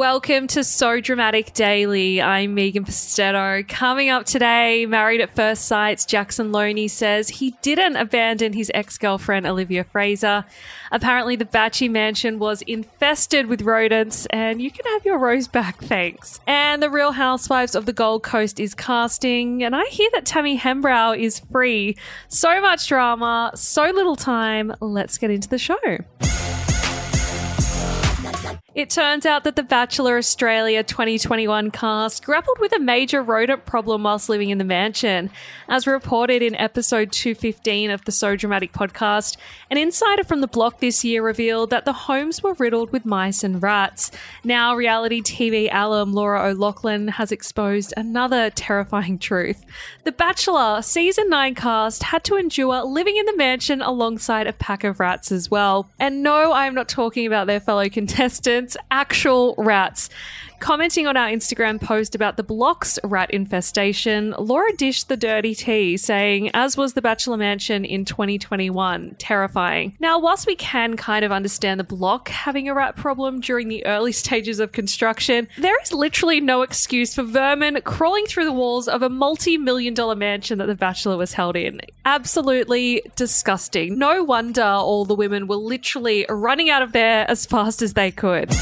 Welcome to So Dramatic Daily. I'm Megan Pustetto. Coming up today, Married at First Sight's Jackson Lonie says he didn't abandon his ex girlfriend Olivia Frazer. Apparently, the Batchy mansion was infested with rodents, and you can have your rose back, thanks. And The Real Housewives of the Gold Coast is casting, and I hear that Tammy Hembrow is free. So much drama, so little time. Let's get into the show. It turns out that the Bachelor Australia 2021 cast grappled with a major rodent problem whilst living in the mansion. As reported in episode 215 of the So Dramatic podcast, an insider from the block this year revealed that the homes were riddled with mice and rats. Now, reality TV alum Laura O'Loughlin has exposed another terrifying truth. The Bachelor season 9 cast had to endure living in the mansion alongside a pack of rats as well. And no, I am not talking about their fellow contestants actual rats. Commenting on our Instagram post about the block's rat infestation, Laura dished the dirty tea, saying, as was the Bachelor Mansion in 2021, terrifying. Now, whilst we can kind of understand the block having a rat problem during the early stages of construction, there is literally no excuse for vermin crawling through the walls of a multi million dollar mansion that The Bachelor was held in. Absolutely disgusting. No wonder all the women were literally running out of there as fast as they could.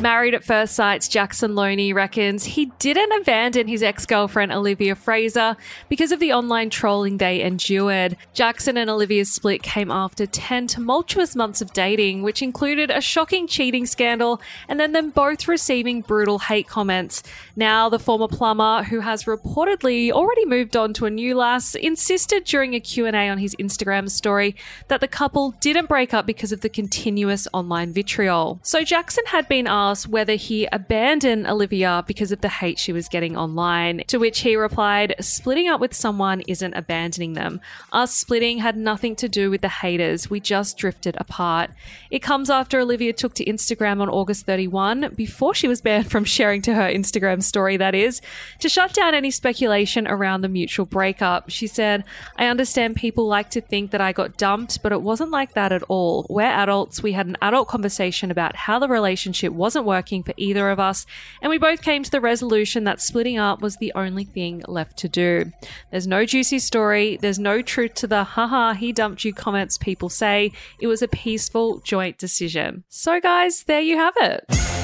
Married at First Sight's Jackson Lonie reckons he didn't abandon his ex girlfriend Olivia Frazer because of the online trolling they endured. Jackson and Olivia's split came after 10 tumultuous months of dating, which included a shocking cheating scandal and then them both receiving brutal hate comments. Now, the former plumber, who has reportedly already moved on to a new lass, insisted during a Q&A on his Instagram story that the couple didn't break up because of the continuous online vitriol. So Jackson had been asked asked whether he abandoned Olivia because of the hate she was getting online, to which he replied, Splitting up with someone isn't abandoning them. Us splitting had nothing to do with the haters, we just drifted apart. It comes after Olivia took to Instagram on August 31, before she was banned from sharing to her Instagram story, that is, to shut down any speculation around the mutual breakup. She said, I understand people like to think that I got dumped, but it wasn't like that at all. We're adults. We had an adult conversation about how the relationship wasn't wasn't working for either of us, and we both came to the resolution that splitting up was the only thing left to do. There's no juicy story, there's no truth to the haha, he dumped you comments people say. It was a peaceful joint decision. So, guys, there you have it.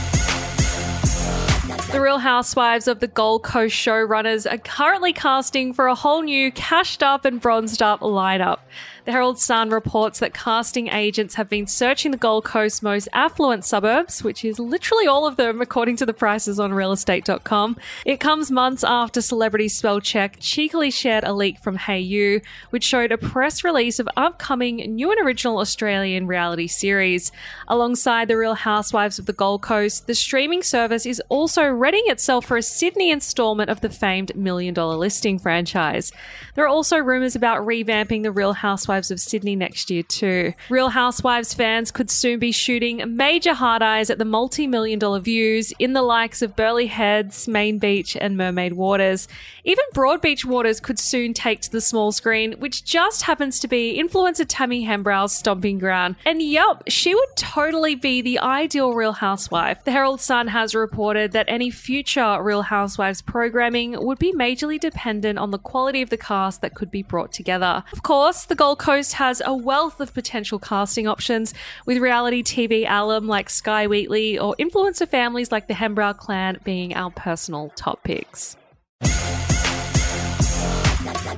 The Real Housewives of the Gold Coast showrunners are currently casting for a whole new cashed up and bronzed up lineup. The Herald Sun reports that casting agents have been searching the Gold Coast's most affluent suburbs, which is literally all of them according to the prices on realestate.com. It comes months after celebrity spell check cheekily shared a leak from Hayu, which showed a press release of upcoming new and original Australian reality series. Alongside The Real Housewives of the Gold Coast, the streaming service is also readying itself for a Sydney installment of the famed Million Dollar Listing franchise. There are also rumours about revamping The Real Housewives of Sydney next year, too. Real Housewives fans could soon be shooting major hard eyes at the multi million dollar views in the likes of Burleigh Heads, Main Beach, and Mermaid Waters. Even Broadbeach Waters could soon take to the small screen, which just happens to be influencer Tammy Hembrow's stomping ground. And yup, she would totally be the ideal Real Housewife. The Herald Sun has reported that any future Real Housewives programming would be majorly dependent on the quality of the cast that could be brought together. Of course, the Gold Coast has a wealth of potential casting options with reality TV alum like Skye Wheatley or influencer families like the Hembrow clan being our personal top picks.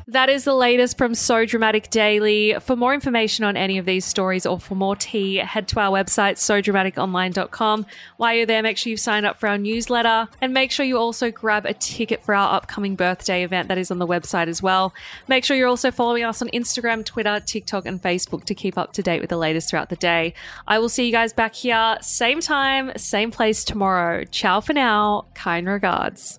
That is the latest from So Dramatic Daily. For more information on any of these stories or for more tea, head to our website, sodramaticonline.com. While you're there, make sure you sign up for our newsletter and make sure you also grab a ticket for our upcoming birthday event that is on the website as well. Make sure you're also following us on Instagram, Twitter, TikTok, and Facebook to keep up to date with the latest throughout the day. I will see you guys back here, same time, same place tomorrow. Ciao for now. Kind regards.